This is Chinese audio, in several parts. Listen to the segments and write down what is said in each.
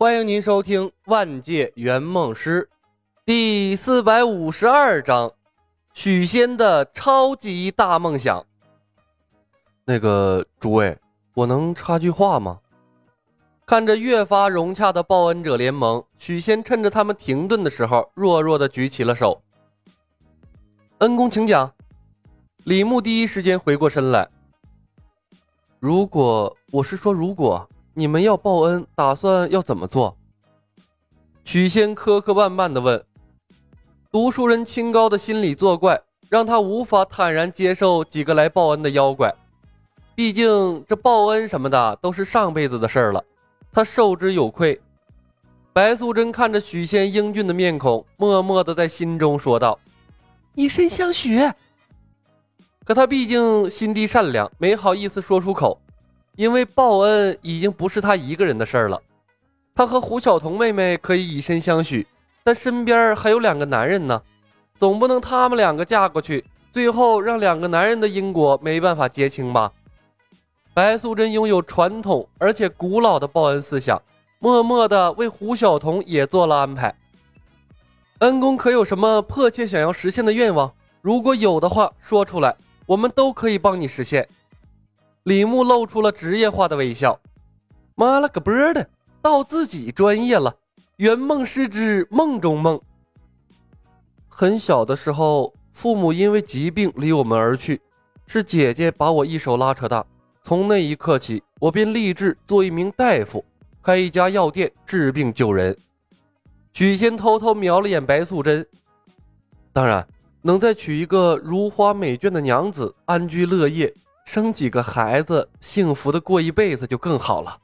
欢迎您收听《万界圆梦师》第四百五十二章：许仙的超级大梦想。那个诸位，我能插句话吗？看着越发融洽的报恩者联盟，许仙趁着他们停顿的时候，弱弱的举起了手。恩公，请讲。李牧第一时间回过身来。如果我是说，如果你们要报恩，打算要怎么做？许仙磕磕绊绊地问。读书人清高的心理作怪，让他无法坦然接受几个来报恩的妖怪。毕竟这报恩什么的都是上辈子的事儿了，他受之有愧。白素贞看着许仙英俊的面孔，默默地在心中说道：“以身相许。”可他毕竟心地善良，没好意思说出口，因为报恩已经不是他一个人的事儿了。他和胡晓彤妹妹可以以身相许，但身边还有两个男人呢，总不能他们两个嫁过去，最后让两个男人的因果没办法结清吧？白素贞拥有传统而且古老的报恩思想，默默的为胡晓彤也做了安排。恩公可有什么迫切想要实现的愿望？如果有的话，说出来。我们都可以帮你实现。李牧露出了职业化的微笑。妈了个波的，到自己专业了。圆梦师之梦中梦。很小的时候，父母因为疾病离我们而去，是姐姐把我一手拉扯大。从那一刻起，我便立志做一名大夫，开一家药店治病救人。许仙偷偷瞄了眼白素贞，当然。能再娶一个如花美眷的娘子，安居乐业，生几个孩子，幸福的过一辈子就更好了。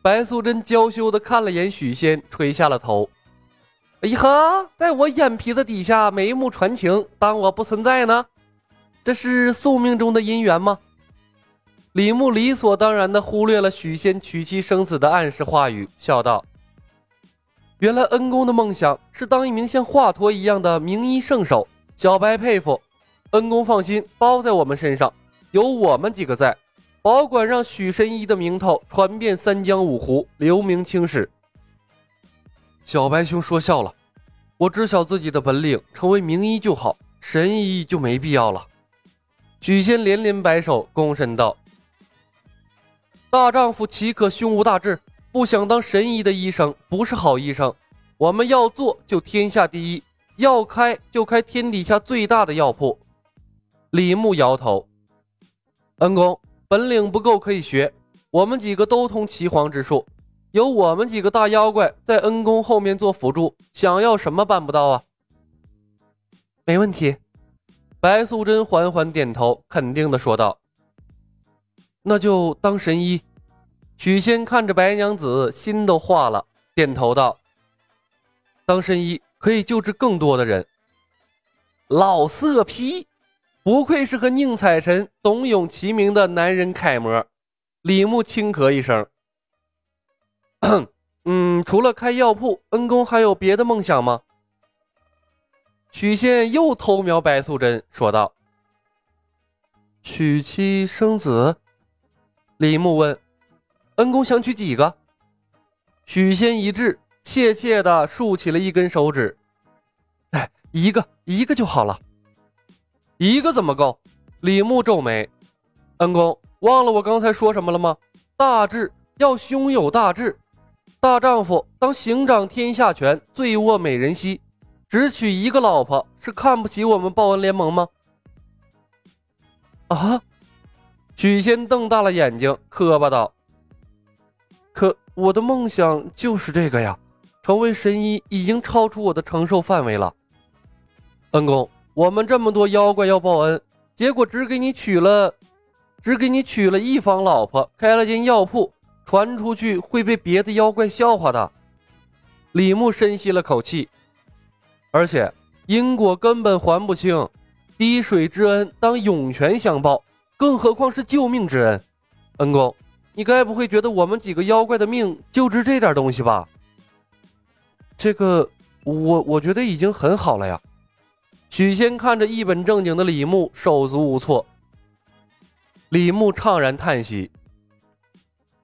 白素贞娇羞的看了眼许仙，垂下了头。哎呀呵，在我眼皮子底下眉目传情，当我不存在呢？这是宿命中的姻缘吗？李牧理所当然的忽略了许仙娶妻生子的暗示话语，笑道。原来恩公的梦想是当一名像华佗一样的名医圣手。小白佩服，恩公放心，包在我们身上，有我们几个在，保管让许神医的名头传遍三江五湖，留名青史。小白兄说笑了，我知晓自己的本领，成为名医就好，神医就没必要了。许仙连连摆手，躬身道：“大丈夫岂可胸无大志？不想当神医的医生不是好医生，我们要做就天下第一。”要开就开天底下最大的药铺。李牧摇头：“恩公，本领不够可以学。我们几个都通岐黄之术，有我们几个大妖怪在恩公后面做辅助，想要什么办不到啊？”没问题。白素贞缓缓点头，肯定的说道：“那就当神医。”许仙看着白娘子，心都化了，点头道：“当神医。”可以救治更多的人。老色批，不愧是和宁采臣、董永齐名的男人楷模。李牧轻咳一声：“ 嗯，除了开药铺，恩公还有别的梦想吗？”许仙又偷瞄白素贞，说道：“娶妻生子。”李牧问：“恩公想娶几个？”许仙一滞。怯怯的竖起了一根手指，哎，一个一个就好了，一个怎么够？李牧皱眉，恩公忘了我刚才说什么了吗？大志要胸有大志，大丈夫当行掌天下权，醉卧美人膝，只娶一个老婆是看不起我们报恩联盟吗？啊！许仙瞪大了眼睛，磕巴道：“可我的梦想就是这个呀。”成为神医已经超出我的承受范围了，恩公，我们这么多妖怪要报恩，结果只给你娶了，只给你娶了一房老婆，开了间药铺，传出去会被别的妖怪笑话的。李牧深吸了口气，而且因果根本还不清，滴水之恩当涌泉相报，更何况是救命之恩。恩公，你该不会觉得我们几个妖怪的命就值这点东西吧？这个我我觉得已经很好了呀。许仙看着一本正经的李牧，手足无措。李牧怅然叹息：“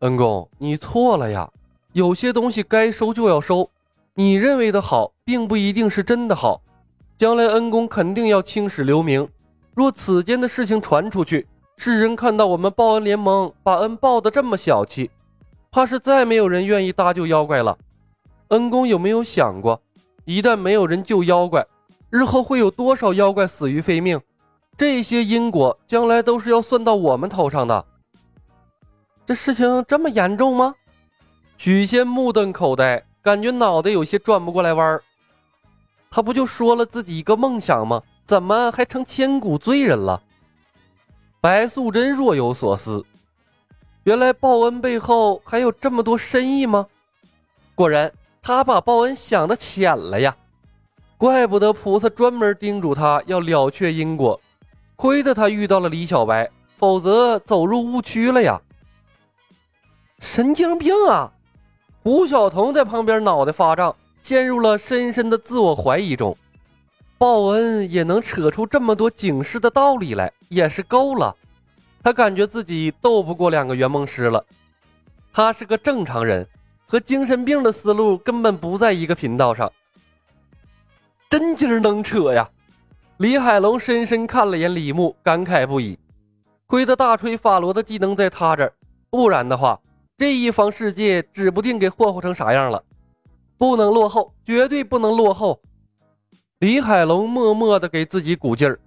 恩公，你错了呀，有些东西该收就要收，你认为的好，并不一定是真的好。将来恩公肯定要青史留名。若此间的事情传出去，世人看到我们报恩联盟把恩报得这么小气，怕是再没有人愿意搭救妖怪了。恩公有没有想过，一旦没有人救妖怪，日后会有多少妖怪死于非命？这些因果将来都是要算到我们头上的。这事情这么严重吗？许仙目瞪口呆，感觉脑袋有些转不过来弯儿。他不就说了自己一个梦想吗？怎么还成千古罪人了？白素贞若有所思，原来报恩背后还有这么多深意吗？果然，他把报恩想的浅了呀！怪不得菩萨专门叮嘱他要了却因果，亏得他遇到了李小白，否则走入误区了呀！神经病啊！胡晓彤在旁边脑袋发胀，陷入了深深的自我怀疑中。报恩也能扯出这么多警示的道理来，也是够了。他感觉自己斗不过两个圆梦师了。他是个正常人，和精神病的思路根本不在一个频道上。真劲儿能扯呀！李海龙深深看了眼李牧，感慨不已。亏得大锤法罗的技能在他这儿，不然的话。这一方世界指不定给霍霍成啥样了，不能落后，绝对不能落后。李海龙默默的给自己鼓劲儿。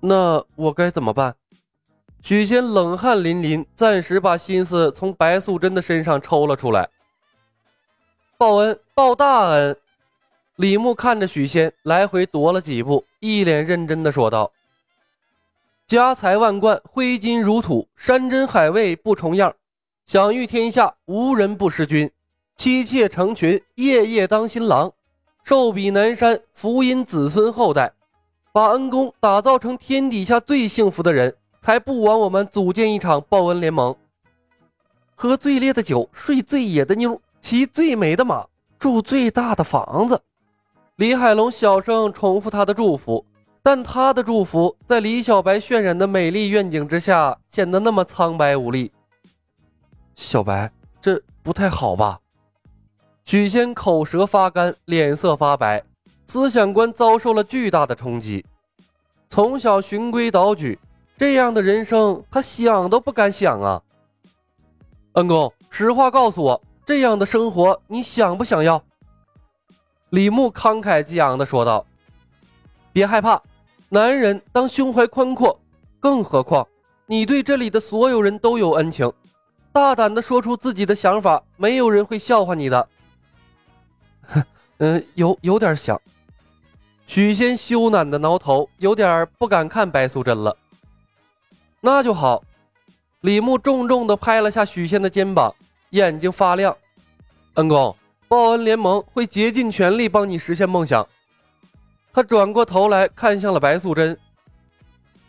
那我该怎么办？许仙冷汗淋淋，暂时把心思从白素贞的身上抽了出来。报恩，报大恩！李牧看着许仙，来回踱了几步，一脸认真的说道：“家财万贯，挥金如土，山珍海味不重样。”享誉天下，无人不识君；妻妾成群，夜夜当新郎。寿比南山，福荫子孙后代。把恩公打造成天底下最幸福的人，才不枉我们组建一场报恩联盟。喝最烈的酒，睡最野的妞，骑最美的马，住最大的房子。李海龙小声重复他的祝福，但他的祝福在李小白渲染的美丽愿景之下，显得那么苍白无力。小白，这不太好吧？许仙口舌发干，脸色发白，思想观遭受了巨大的冲击。从小循规蹈矩，这样的人生他想都不敢想啊！恩公，实话告诉我，这样的生活你想不想要？李牧慷慨激昂地说道：“别害怕，男人当胸怀宽阔，更何况你对这里的所有人都有恩情。”大胆的说出自己的想法，没有人会笑话你的。嗯，有有点想。许仙羞赧的挠头，有点不敢看白素贞了。那就好。李牧重重的拍了下许仙的肩膀，眼睛发亮。恩公，报恩联盟会竭尽全力帮你实现梦想。他转过头来看向了白素贞。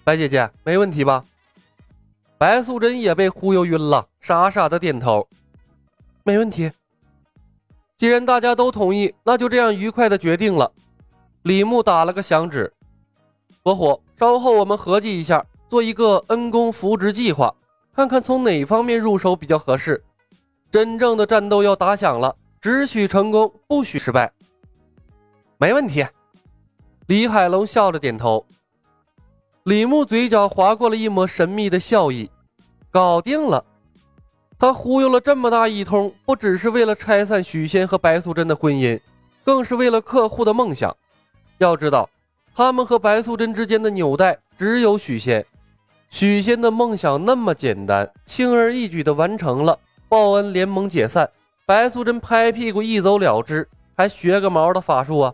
白姐姐，没问题吧？白素贞也被忽悠晕了，傻傻的点头，没问题。既然大家都同意，那就这样愉快的决定了。李牧打了个响指，火火，稍后我们合计一下，做一个恩公扶植计划，看看从哪方面入手比较合适。真正的战斗要打响了，只许成功，不许失败。没问题。李海龙笑着点头。李牧嘴角划过了一抹神秘的笑意，搞定了。他忽悠了这么大一通，不只是为了拆散许仙和白素贞的婚姻，更是为了客户的梦想。要知道，他们和白素贞之间的纽带只有许仙。许仙的梦想那么简单，轻而易举地完成了，报恩联盟解散，白素贞拍屁股一走了之，还学个毛的法术啊！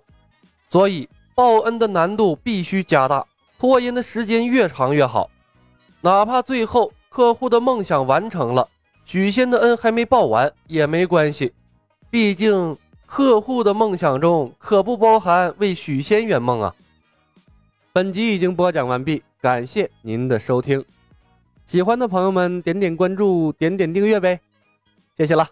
所以，报恩的难度必须加大。拖延的时间越长越好，哪怕最后客户的梦想完成了，许仙的恩还没报完也没关系，毕竟客户的梦想中可不包含为许仙圆梦啊。本集已经播讲完毕，感谢您的收听，喜欢的朋友们点点关注，点点订阅呗，谢谢了。